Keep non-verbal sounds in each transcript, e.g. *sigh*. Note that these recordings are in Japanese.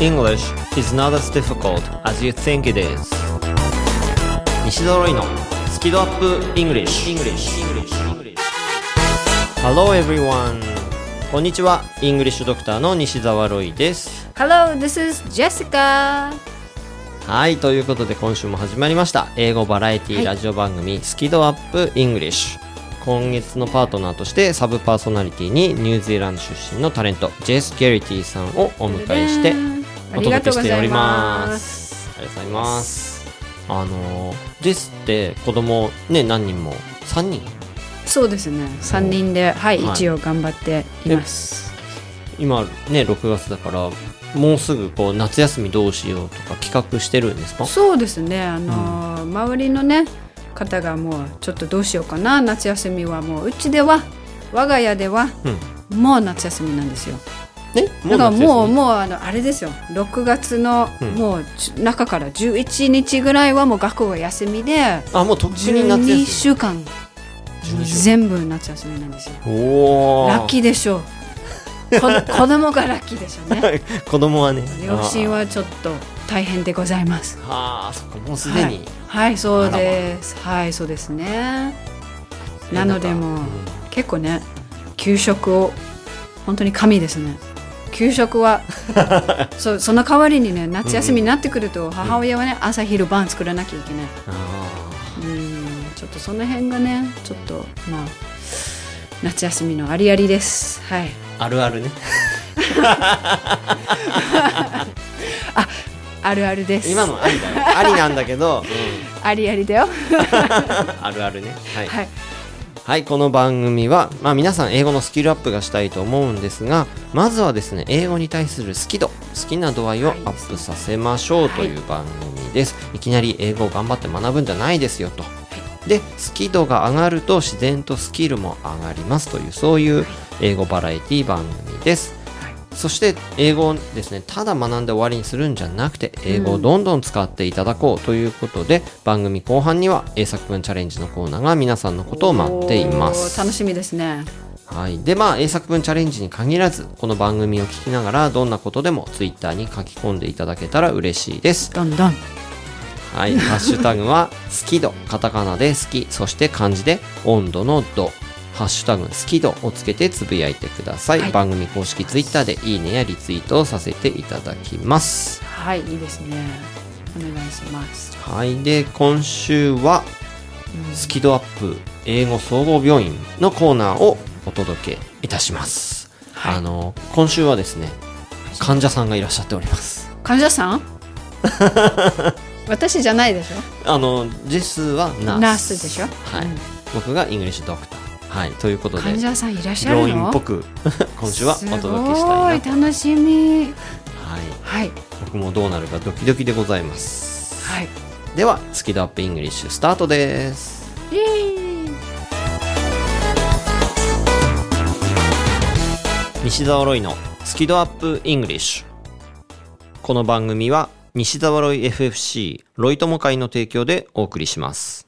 English is not as difficult as you think it is. 西澤ロイのスキドアップ English, English. Hello everyone. こんにちは。English ドクターの西澤ロイです。Hello, this is Jessica. はいということで今週も始まりました。英語バラエティはい。ラジオ番組、スキドアップ English 今月のパートナーとしてサブパーソナリティにニュージーランド出身のタレントジェス・ギャリティさんをお迎えしておありが届けしておりとうございまます。ありがとうございますあのジェスって子供ね何人も？3人？そうですね。三人で、はい、はい一応頑張っています。今ね6月だからもうすぐこう夏休みどうしようとか企画してるんですか？そうですね。あのー、周りのね方がもうちょっとどうしようかな夏休みはもううちでは我が家ではうんもう夏休みなんですよ。ねだからもううもうあのあれですよ。6月のうんもうじゅ中から11日ぐらいはもう学校が休みであもうとっくに夏12休週間み12週全部夏休みなんですよ。おおラッキーでしょう。こ *laughs* 子供がラッキーでしょうね。子供はね両親はちょっと大変でございます。あーあーそっかもうすでに、はい、そうです。はい、そうですね。なのでもう結構ね、給食を本当に神ですね。給食は *laughs* そその代わりにね夏休みになってくると母親はね朝昼晩作らなきゃいけない。あうんちょっとその辺がねちょっとまあ夏休みのありありです。はい。ーあるあるね *laughs* あるあるです。今のありだよありなんだけど、*laughs* ありありだよ。うん、あるあるねはい、はい。はい、この番組は、まあ、皆さん英語のスキルアップがしたいと思うんですがまずはですね英語に対する好き度好きな度合いをアップさせましょうという番組です、い、きなり英語を頑張って学ぶんじゃないですよと。で好き度が上がると自然とスキルも上がりますというそういう英語バラエティ番組です、そして英語をですねただ学んで終わりにするんじゃなくて英語をどんどん使っていただこうということで、番組後半には英作文チャレンジのコーナーが皆さんのことを待っています。楽しみですね。はい、でまあ英作文チャレンジに限らずこの番組を聞きながらどんなことでもツイッターに書き込んでいただけたら嬉しいです。どんどん。はい。ハッシュタグは好き度カタカナで好きそして漢字で温度の度ハッシュタグ好き度をつけてつぶやいてください、はい。番組公式ツイッターでいいねやリツイートをさせていただきます。はい、いいですね。お願いします。はいで今週はスキドアップ英語総合病院のコーナーをお届けいたします、はい。あの今週はですね患者さんがいらっしゃっております。患者さん？*laughs* 私じゃないでしょ？あのジェスはナース。ナースでしょ？はい、うん。僕がイングリッシュドクターはいということで患者さんいらっしゃる病院のっぽく *laughs* 今週はお届けしたいなと。すごい楽しみ。はい。はい。僕もどうなるかドキドキでございます。はい。ではスキドアップイングリッシュスタートです。イエーイ。西澤ロイのスキドアップイングリッシュ。この番組は西澤ロイ FFC ロイ友会の提供でお送りします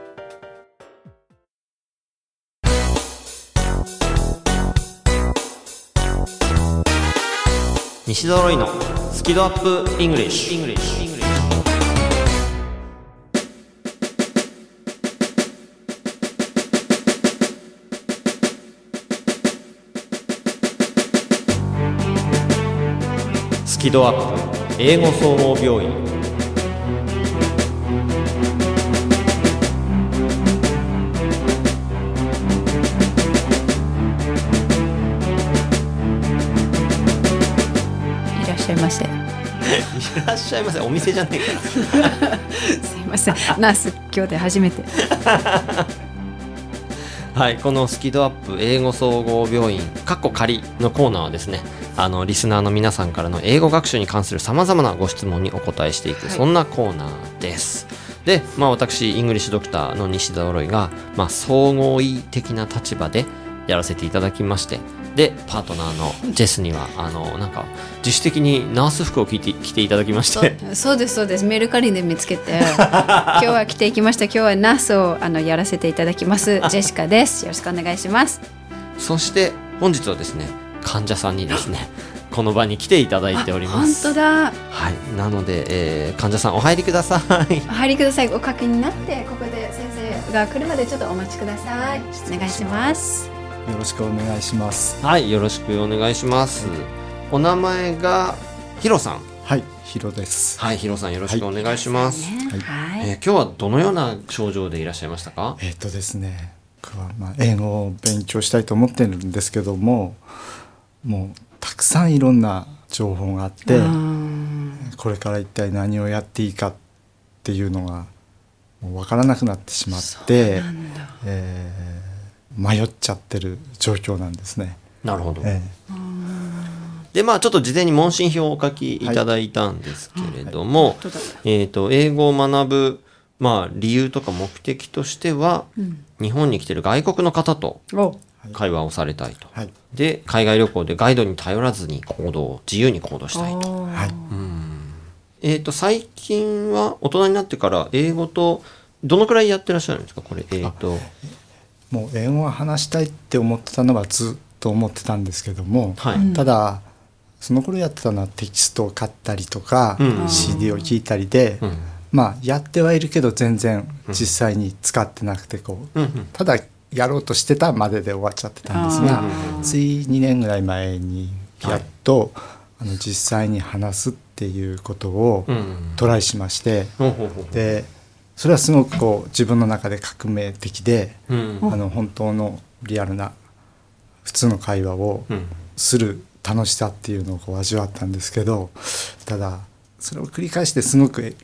西揃いのスキドアップイングリッシュスキドアップ英語総合病院。いらっしゃいませ。いらっしゃいませお店じゃねえから *laughs* すいません。ナース今日で初めて。*laughs* はい、このスキドアップ英語総合病院かっこ仮のコーナーはですねあのリスナーの皆さんからの英語学習に関するさまざまなご質問にお答えしていく、はいそんなコーナーですで、まあ、私イングリッシュドクターの西田ロイが、まあ、総合医的な立場でやらせていただきましてでパートナーのジェスにはあのなんか自主的にナース服を着て着ていただきまして。そうですそうです。メルカリで見つけて *laughs* 今日は来ていきました。今日はナースをあのやらせていただきます。ジェシカです。よろしくお願いします。そして本日はですね患者さんにですね *laughs* この場に来ていただいておりま本す当だ。はい、なので、えー患者さんお入りください。*laughs* お入りください。おかけになってここで先生が来るまでちょっとお待ちください。お願いしますよろしくお願いします。はい、よろしくお願いします。お名前がヒロさん？はい、ヒロです。はい、ヒロさんよろしくお願いします。ねはい、えー今日はどのような症状でいらっしゃいましたか？えっ、とですね、僕はまあ英語を勉強したいと思ってるんですけども、もうたくさんいろんな情報があって、うんこれから一体何をやっていいかっていうのがもう分からなくなってしまってな、んだえー迷っちゃってる状況なんですね。なるほど。えで、まあちょっと事前に問診票をお書きいただいたんですけれども、本当だえっ、と英語を学ぶまあ理由とか目的としては、うん。日本に来てる外国の方とお。会話をされたいと。はい、で海外旅行でガイドに頼らずに行動自由に行動したいと。えっ、と最近は大人になってから英語とどのくらいやってらっしゃるんですか？これえっ、ともう英語を話したいって思ってたのはずっと思ってたんですけども、はい、うん。ただその頃やってたのはテキストを買ったりとか、うん。CD を聞いたりで、うん。まあやってはいるけど全然実際に使ってなくてこう、うんうん。ただやろうとしてたまでで終わっちゃってたんですがつい2年ぐらい前にやっと、あの実際に話すっていうことをうんトライしまして、でそれはすごくこう自分の中で革命的で、うん。あの本当のリアルな普通の会話をうん。する楽しさっていうのをこう味わったんですけどただそれを繰り返してすごく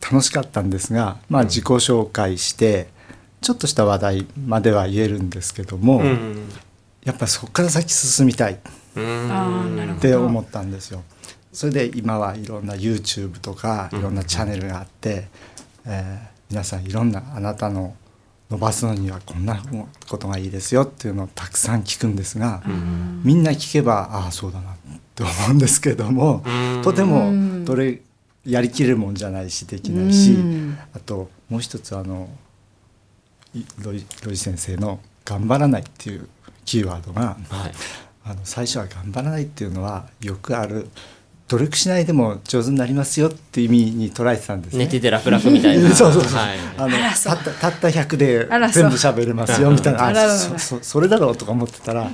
楽しかったんですが、まあ、自己紹介してちょっとした話題までは言えるんですけども、うん。やっぱりそこから先進みたいって思ったんですよ。それで今はいろんな YouTube とかいろんなチャンネルがあって、えー皆さんいろんなあなたの伸ばすのにはこんなことがいいですよっていうのをたくさん聞くんですが、みんな聞けばああそうだなって思うんですけども、うん。とてもうんどれやりきれるもんじゃないしできないし、うん。あともう一つあのいロイロイ先生の「頑張らない」っていうキーワードがはい。あの最初は頑張らないっていうのはよくある努力しないでも上手になりますよっていう意味に捉えてたんですね。寝てて楽々みたいな。*laughs* そうそうそう、はい。あのあらそう。たったたった100で全部喋れますよみたいな。あそそそれだろうとか思ってたら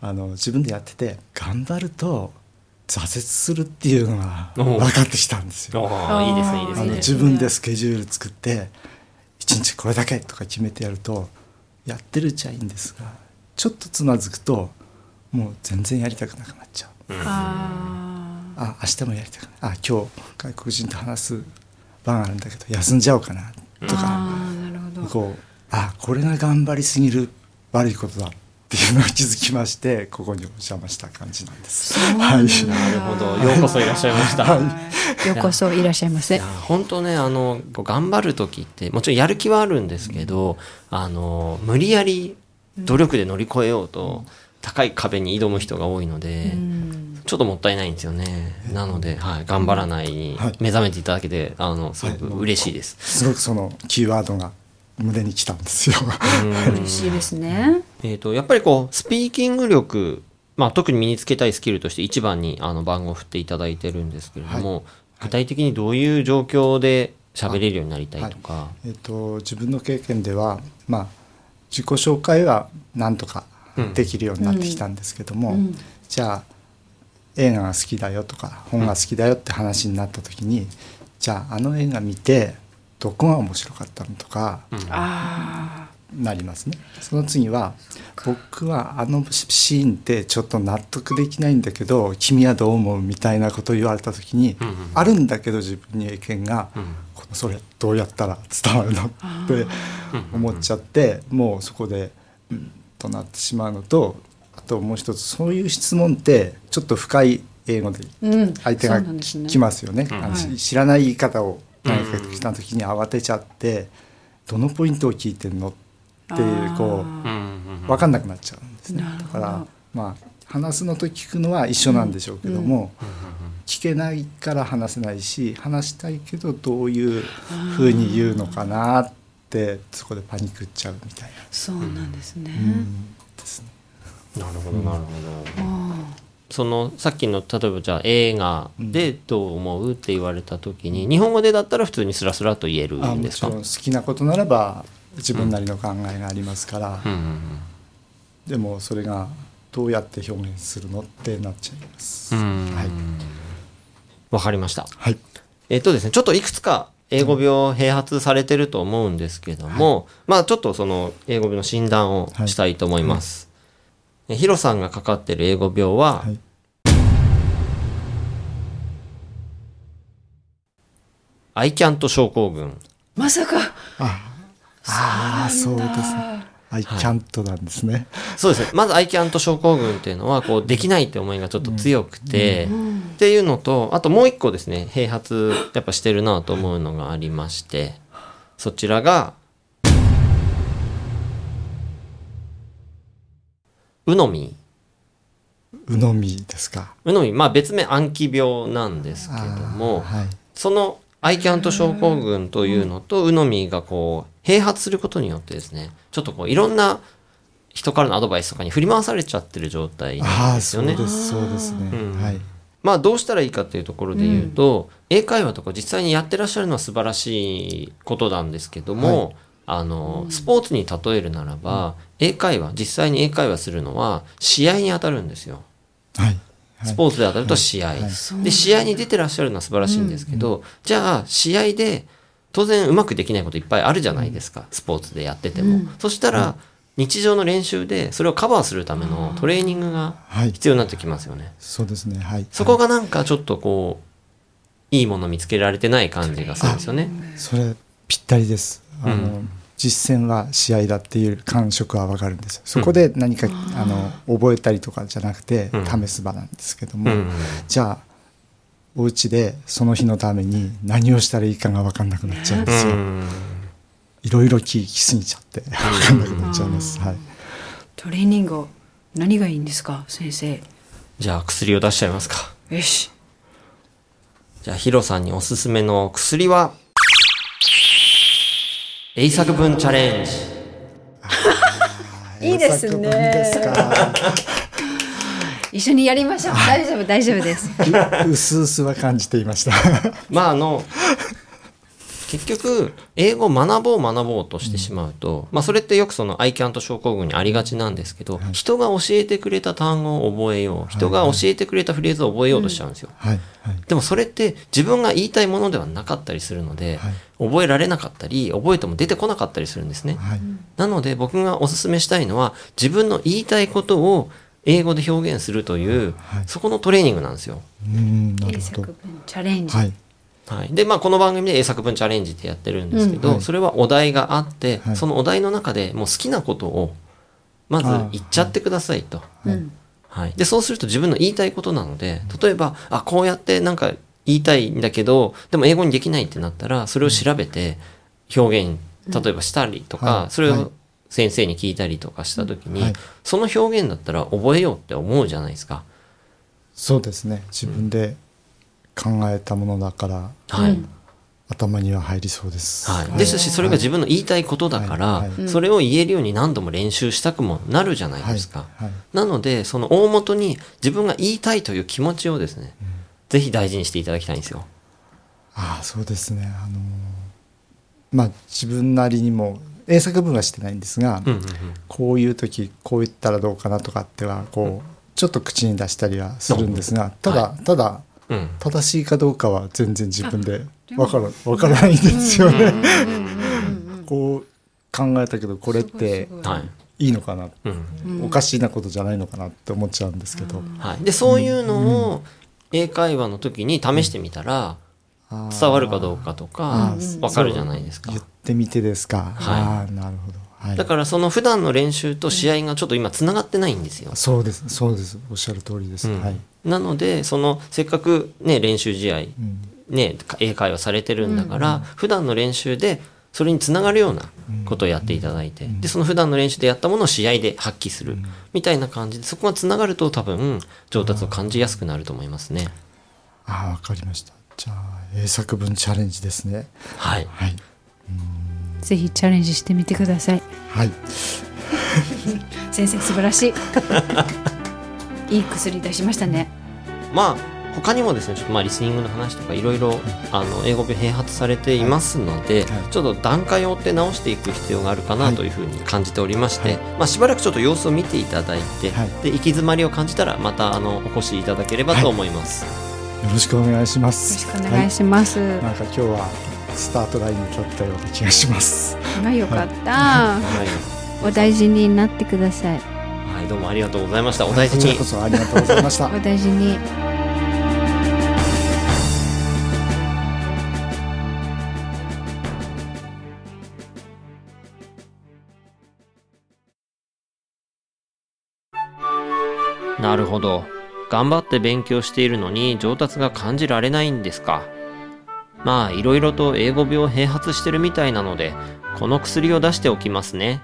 あの自分でやってて頑張ると挫折するっていうのが分かってきたんですよ。いいですねいいですあのね自分でスケジュール作って1日これだけとか決めてやるとやってるうちはいいんですがちょっとつまずくともう全然やりたくなくなっちゃう。ああ明日もやりたくない。あ今日外国人と話す番あるんだけど休んじゃおうかなーとか、あーなるほど。こうあこれが頑張りすぎる悪いことだっていうのを気づきましてここにお邪魔した感じなんです。はい。なるほど。ようこそいらっしゃいました、はい。ようこそいらっしゃいませ。本当ねあの頑張る時ってもちろんやる気はあるんですけど、あの無理やり努力で乗り越えようと、高い壁に挑む人が多いので、うん。ちょっともったいないんですよね。なので、はい、頑張らないにはい。目覚めていただけて、あのすごく嬉しいです。すごくそのキーワードが胸に来たんですよ。嬉しいですね。えっ、とやっぱりこうスピーキング力、まあ特に身につけたいスキルとして一番にあの番号を振っていただいてるんですけれども、具体的にどういう状況で喋れるようになりたいとか？えっと自分の経験ではまあ自己紹介はなんとかできるようになってきたんですけども、うん。じゃあ映画が好きだよとか本が好きだよって話になった時に、じゃああの映画見てどこが面白かったのとかあなりますね。その次は僕はあのシーンってちょっと納得できないんだけど君はどう思うみたいなことを言われた時に、うんうんあるんだけど自分に意見が、うん。このそれどうやったら伝わるのって思っちゃってもうそこでとなってしまうのとあともう一つそういう質問ってちょっと深い英語でうん。相手が来ますよね。あのはい。し知らない言い方を何か来た時に慌てちゃってどのポイントを聞いてんのっていうこううんうん分かんなくなっちゃうんですね。だからまあ話すのと聞くのは一緒なんでしょうけども、聞けないから話せないし話したいけどどういうふうに言うのかなってそこでパニックっちゃうみたいな、そうなんですね。うん。ですね。なるほどなるほど。あそのさっきの例えばじゃあ映画でどう思うって言われた時に日本語でだったら普通にスラスラと言えるあんですか？もちろん好きなことならば自分なりの考えがありますから、うんうんうん。でもそれがどうやって表現するのってなっちゃいます。うん。はい、わかりました。はい。えっとですね、ちょっといくつか英語病併発されてると思うんですけども、まあちょっとその英語病の診断をしたいと思います。えヒロさんがかかってる英語病は、はいアイキャント症候群。まさか。ああそうですね。アイキャントなんですね。そうですね。まずアイキャント症候群っていうのは、こう、できないって思いがちょっと強くて、っていうのと、あともう一個ですね、併発やっぱしてるなと思うのがありまして、そちらが、うのみ。うのみですか。うのみ、まあ別名暗記病なんですけども、はいそのアイキャント症候群というのと、うのみがこう、併発することによってですね、ちょっとこう、いろんな人からのアドバイスとかに振り回されちゃってる状態あなんあですよね。そうですそうですね。うん。はい。まあどうしたらいいかっていうところで言うと、英会話とか実際にやってらっしゃるのは素晴らしいことなんですけども、あの、スポーツに例えるならば、英会話、実際に英会話するのは試合に当たるんですよ。はいはいスポーツで当たると試合。はい。で、試合に出てらっしゃるのは素晴らしいんですけど、じゃあ試合で当然うまくできないこといっぱいあるじゃないですか、スポーツでやってても。そしたら、日常の練習でそれをカバーするためのトレーニングがはい。必要になってきますよね。そうですね。はい。そこがなんかちょっとこう、いいもの見つけられてない感じがするんですよね。それぴったりです。あの、うん実践は試合だっていう感触はわかるんですよ。そこで何か、あの覚えたりとかじゃなくて、うん試す場なんですけども、うんじゃあお家でその日のために何をしたらいいかが分かんなくなっちゃうんですよ。うんいろいろ聞きすぎちゃって分かんなくなっちゃいます。はい。トレーニング何がいいんですか先生。じゃあ薬を出しちゃいますか。よし。じゃあヒロさんにおすすめの薬は、英作文チャレンジ。*laughs* いいですねすか。*laughs* 一緒にやりましょう。大丈夫大丈夫です。うすうすは感じていました。まああの、結局、英語を学ぼう学ぼうとしてしまうと、まあそれってよくそのアイキャント症候群にありがちなんですけど、人が教えてくれた単語を覚えよう、人が教えてくれたフレーズを覚えようとしちゃうんですよ。はい。はい。でもそれって自分が言いたいものではなかったりするので、はい。覚えられなかったり、覚えても出てこなかったりするんですね。はい。なので僕がお勧めしたいのは、自分の言いたいことを英語で表現するという、はい。そこのトレーニングなんですよ。うん。なるほど。英作文。チャレンジ。はいはい。で、まあこの番組で英作文チャレンジってやってるんですけど、うんはいそれはお題があって、はいそのお題の中でもう好きなことを、まず言っちゃってくださいと。うん。はい。で、そうすると自分の言いたいことなので、例えば、あ、こうやってなんか言いたいんだけど、でも英語にできないってなったら、それを調べて表現、例えばしたりとか、はいそれはいを先生に聞いたりとかしたときに、はいその表現だったら覚えようって思うじゃないですか。そうですね自分で考えたものだから、はい。うん頭には入りそうです。はい、ですし、それが自分の言いたいことだから、はい。はい。それを言えるように何度も練習したくもなるじゃないですか。はい。はい。なので、その大元に自分が言いたいという気持ちをですね、ぜひ大事にしていただきたいんですよ。ああそうですね。あのーまあ自分なりにも英作文はしてないんですが、うんうんうん。こういう時こう言ったらどうかなとかってはこう、ちょっと口に出したりはするんですがただ、ただうん正しいかどうかは全然自分でわからわからないんですよね。こう考えたけどこれっていはい。いいのかな、うんおかしいなことじゃないのかなって思っちゃうんですけど、はい。で、そういうのを英会話の時に試してみたら、伝わるかどうかとかあー、わかるじゃないですか言。ってみてですか。はいああなるほど。はい。だからその普段の練習と試合がちょっと今つながってないんですよ。そうです。そうです。おっしゃる通りです、うん。はい、なのでそのせっかくね練習試合うん。ね英会話されてるんだから、普段の練習でそれにつながるようなことをやっていただいて、でその普段の練習でやったものを試合で発揮するみたいな感じでそこがつながると多分上達を感じやすくなると思いますね。ああわかりました。じゃあ英作文チャレンジですね。はい、はいぜひチャレンジしてみてください。はい。先生素晴らしい。*laughs* いい薬出しましたね。まあ他にもですねちょっとまあリスニングの話とかいろいろあの英語で併発されていますので、はいちょっと段階を追って直していく必要があるかなとい。うふうに感じておりまして、まあ、しばらくちょっと様子を見ていただいて、はい。で行き詰まりを感じたらまたあのお越しいただければと思います。よろしくお願いしまよすろしくお願いします、はい。なんか今日はスタートラインに立ったような気がしますまあよかった、はい、お大事になってくださいはい、どうもありがとうございました。お大事にこちらこ。そありがとうございましたお大事になるほど。頑張って勉強しているのに上達が感じられないんですか。まあ、いろいろと英語病併発してるみたいなので、この薬を出しておきますね。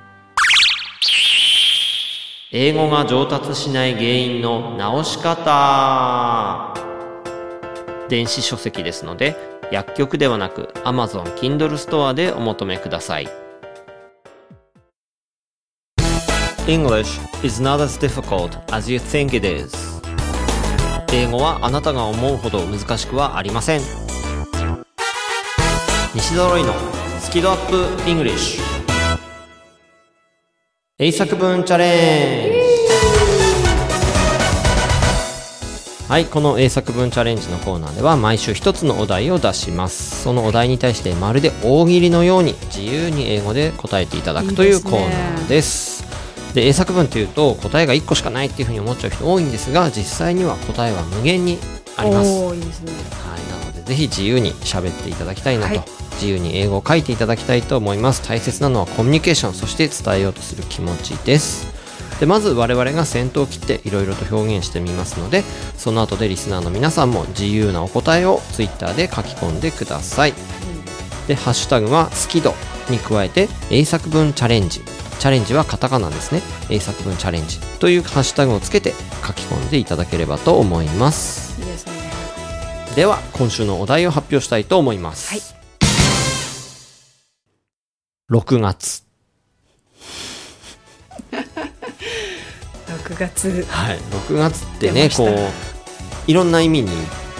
英語が上達しない原因の直し方電子書籍ですので、薬局ではなく Amazon Kindle ストアでお求めください。English is not as difficult as you think it is. 英語はあなたが思うほど難しくはありません。西揃いのスキドアップ English 英作文チャレンジはい、この英作文チャレンジのコーナーでは毎週一つのお題を出します。そのお題に対してまるで大喜利のように自由に英語で答えていただくというコーナーです。で英作文っていうと答えが1個しかないっていうふうに思っちゃう人多いんですが実際には答えは無限にあります。いいですねはい、なのでぜひ自由に喋っていただきたいなと、はい。自由に英語を書いていただきたいと思います。大切なのはコミュニケーションそして伝えようとする気持ちです。でまず我々が先頭を切っていろいろと表現してみますのでその後でリスナーの皆さんも自由なお答えを Twitter で書き込んでください。でハッシュタグは好き度に加えて英作文チャレンジ。チャレンジはカタカナですね。英作文チャレンジというハッシュタグをつけて書き込んでいただければと思いますでは今週のお題を発表したいと思います、はい。6月。6月。はい。6月ってねこういろんな意味に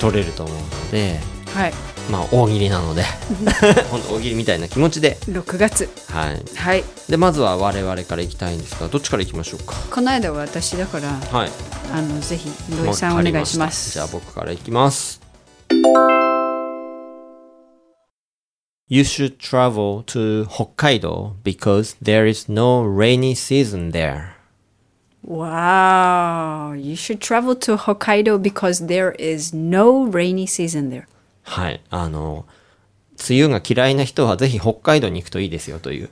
取れると思うのではい。まあ大喜利なので *laughs* 本当大喜利みたいな気持ちで。6月。はい。はい。でまずは我々からいきたいんですがどっちからいきましょうか？この間は私だからはい。あのぜひ土井さんお願いします。じゃあ僕からいきます You should travel to Hokkaido because there is no rainy season there. Wow you should travel to Hokkaido because there is no rainy season there はい。あの、梅雨が嫌いな人はぜひ北海道に行くといいですよという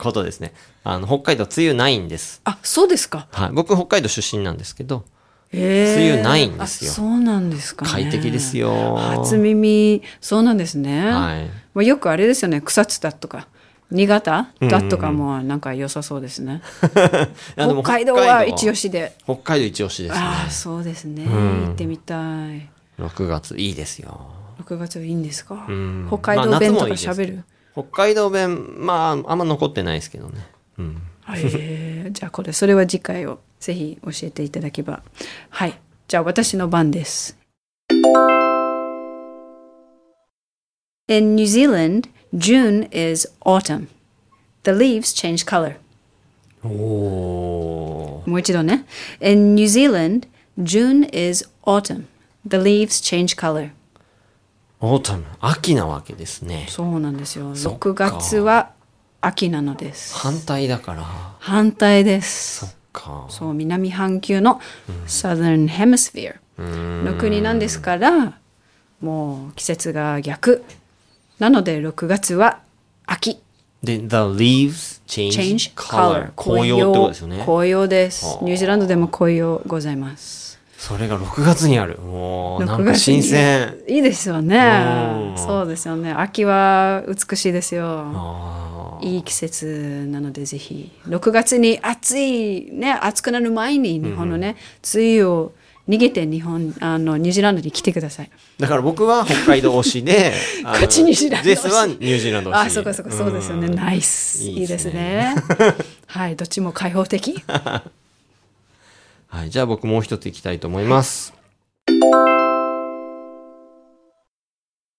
ことですね。あの、北海道梅雨ないんです。あそうですかはい。僕北海道出身なんですけど、え梅雨ないんですよあそうなんですかね快適ですよ。初耳そうなんですね、はい。まあ、よくあれですよね。草津だとか新潟だとかもなんか良さそうですね、*laughs* 北海道は一押しで。北海道一押しですね。ああそうですね、ん。行ってみたい。6月いいですよ。6月はいいんですか、ん。北海道弁とかまあ夏もいい喋る、北海道弁、まあ、あんま残ってないですけどね。うん。へえ *laughs* じゃあこれそれは次回をぜひ教えていただけば。はい。じゃあ私の番です In New Zealand, June is autumn. The leaves change color. おおもう一度ね。In New Zealand, June is autumn. The leaves change color. Autumn、秋なわけですね。そうなんですよ。そっか6月は秋なのです。反対だから。反対です。そっか。そう、南半球の Southern Hemisphere の国なんですから、もう季節が逆。なので6月は秋。で、the leaves change, change color. 紅葉ってことですよね。紅葉です。はあ。ニュージーランドでも紅葉ございます。それが6月にある。もう、なん6か新鮮。いいですようねん。そうですよね。秋は美しいですよ。あいい季節なのでぜひ。6月に暑いね暑くなる前に日本のね、梅雨を逃げて日本あのニュージーランドに来てください。ーだから僕は北海道推しで、*laughs* こっちニュージーランドジェスはニュージーランド推し。あそうかそうかそうですよね、ん。ナイス。いいですすね。*laughs* はいどっちも開放的？はい、じゃあ僕もう一ついきたいと思います。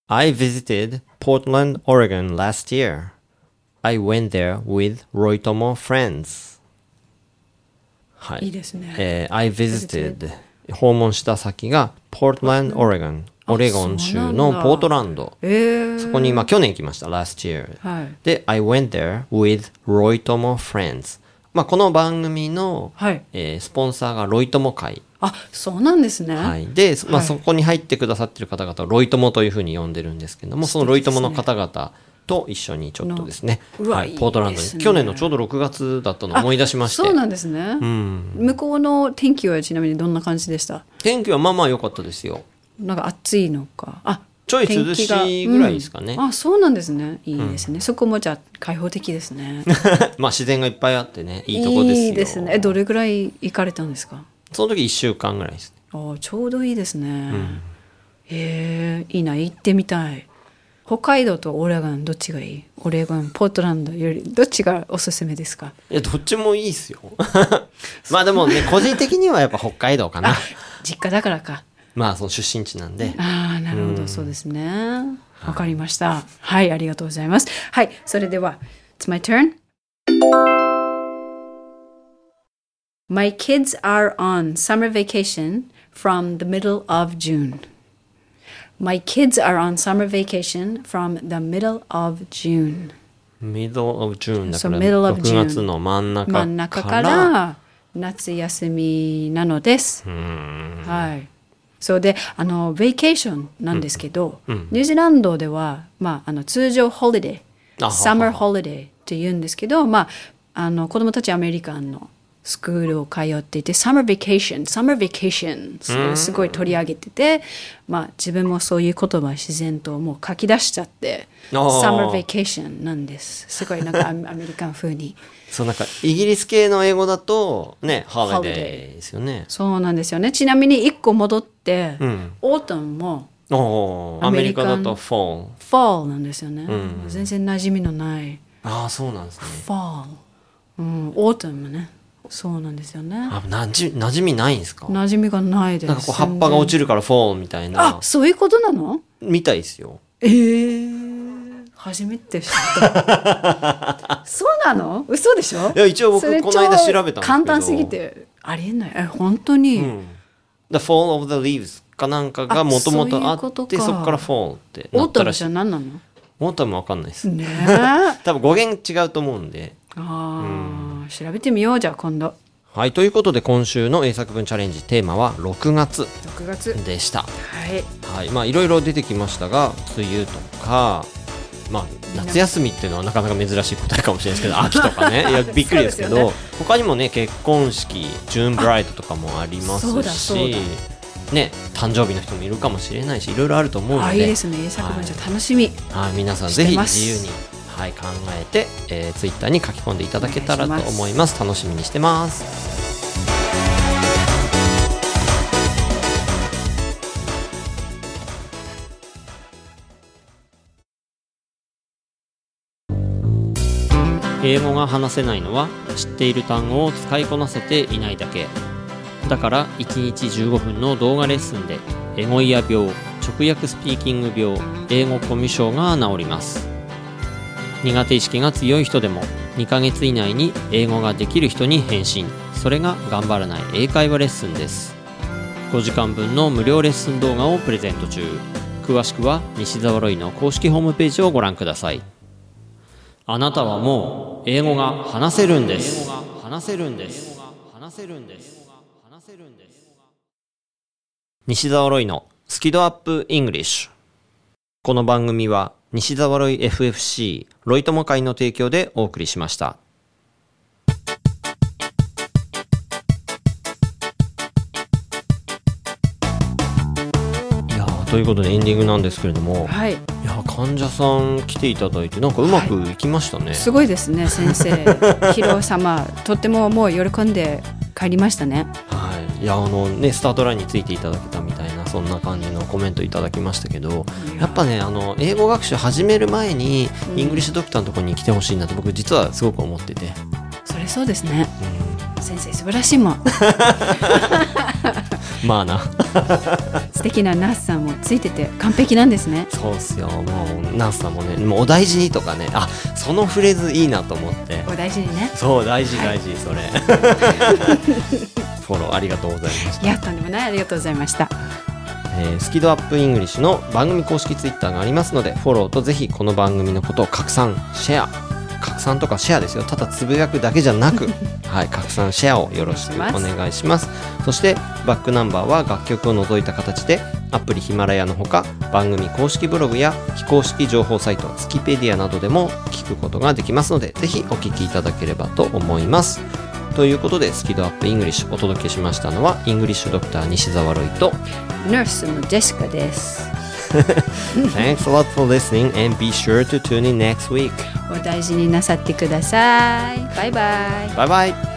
I visited Portland, Oregon last year. I went there with Roitomo friends. はい。いですね。えー I visited 訪問した先が Portland, Oregon オレゴン州のポートランド。えー、そこにまあ去年行きました last year はい。で I went there with Roitomo friends まあこの番組の、はい。えースポンサーがロイトモ会。あそうなんですね、はい、で、まあ、はいそこに入ってくださってる方々をロイ友というふうに呼んでるんですけども、そのロイ友の方々と一緒にちょっとですね、はい、ポートランドに、ね。去年のちょうど6月だったのを思い出しまして。そうなんですね、うん、向こうの天気はちなみにどんな感じでした？天気はまあまあ良かったですよ。なんか暑いのか。あちょい涼しいぐらいですかね。うん。あそうなんですね。いいですね、そこもじゃあ開放的ですね。*laughs* まあ自然がいっぱいあってね、いいとこですよ。いいですね。えどれぐらい行かれたんですか？その時1週間ぐらいです。あちょうどいいですね、へえいいな行ってみたい北海道とオレゴンどっちがいい？オレゴンポートランドよりどっちがおすすめですか？いや、どっちもいいですよ。*laughs* まあでもね、個人的にはやっぱ北海道かな。実家だからか。まあその出身地なんで。ああなるほど、そうですね。わかりました。はいありがとうございます。はいそれでは It's my turn. My kids are on summer vacation from the middle of June My kids are on summer vacation from the middle of June. Middle of June だから middle of 6 June 月の真ん中から真ん中から夏休みなのです。はい。そうで、あの、 vacation なんですけど、ニュージーランドでは、まあ、あの通常 holiday、あはは summer holiday って言うんですけど、まあ、あの子供たちアメリカンのスクールを通っていて、 summer vacation、summer vacation、すごい取り上げてて、まあ、自分もそういう言葉自然ともう書き出しちゃって、 summer vacation なんです。すごいなんかアメ *laughs* リカン風に。そうなんかイギリス系の英語だとね holiday ですよねそうなんですよね。ちなみに一個戻って、んオートンもアメリカだとアメリカン fall fall なんですよね。ん全然馴染みのないああそうなんですね fall。うん、オートンもね。そうなんですよね。あなじ馴染みないんですか？馴染みがないです。なんかこう葉っぱが落ちる。るから fall みたいな。あ、そういうことなの？みたいですよ。えー、初めて知った。*laughs* そうなの？嘘でしょ？いや一応僕この間調べたんですけど。簡単すぎてありえない。え、本当に？うん。The fall of the leaves かなんかがもともとあってそこか。ら fall ってなオートンったらしい。じゃ何なの？オートムわかんないです。ねえ。*laughs* 多分語源違うと思うんで。ああ、調べてみようじゃあ今度。はいということで今週の英作文チャレンジテーマは6月6月。でした。はい。はいまあいろいろ出てきましたが梅雨とかまあ夏休みっていうのはなかなか珍しい答えかもしれないですけど *laughs* 秋とかね。いやびっくりですけどすよ他にもね結婚式ジューンブライドとかもありますしだね誕生日の人もいるかもしれないしいろいろあると思うので。あいいですね。英作文じゃ楽しみ、はい、皆さんぜひ自由に、はい、考えて、えー、ツイッターに書き込んでいただけたらと思います。楽しみにしてます。英語が話せないのは知っている単語を使いこなせていないだけ。だから1日15分の動画レッスンでエゴイヤ病直訳スピーキング病英語コミュ障が治ります苦手意識が強い人でも2ヶ月以内に英語ができる人に返信。それが頑張らない英会話レッスンです。5時間分の無料レッスン動画をプレゼント中。詳しくは西澤ロイの公式ホームページをご覧ください。あなたはもう英語が話せるんです。話せるんです。話せるんです。話せるんです。西澤ロイのスキドアップイングリッシュ。この番組は西沢ロイ FFC ロイ友会の提供でお送りしました。いやーということでエンディングなんですけれども、はい。いやー患者さん来ていただいてなんかうまくいきましたね。すごいですね、先生。*laughs* ヒロ様、とってももう喜んで帰りましたね。はい、いやあのねスタートラインについていただけたそんな感じのコメントいただきましたけどやっぱねあの英語学習始める前にイングリッシュドクターのところに来てほしいなって僕実はすごく思ってて、それそうですね。う先生素晴らしいもん。ん、*laughs* まあな。素敵なナースさんもついてて完璧なんですね。そうっすよ。もうナースさんもねもうお大事にとかね。あそのフレーズいいなと思って。お大事にね。そう大事はい。大事、それ。*laughs* フォローありがとうございました。いやとんでもない。ありがとうございました。えースキドアップイングリッシュの番組公式ツイッターがありますのでフォローとぜひこの番組のことを拡散シェア拡散とかシェアですよ。ただつぶやくだけじゃなく *laughs* はい拡散シェアをよろしくお願いします。そしてバックナンバーは楽曲を除いた形でアプリヒマラヤのほか番組公式ブログや非公式情報サイトスキペディアなどでも聞くことができますのでぜひお聞きいただければと思います。ということでスキ度 UP English お届けしましたのは English Doctor 西澤ロイとナースのジェシカです。*laughs* Thanks a lot for listening and be sure to tune in next week. お大事になさってください。バイバイ。Bye bye.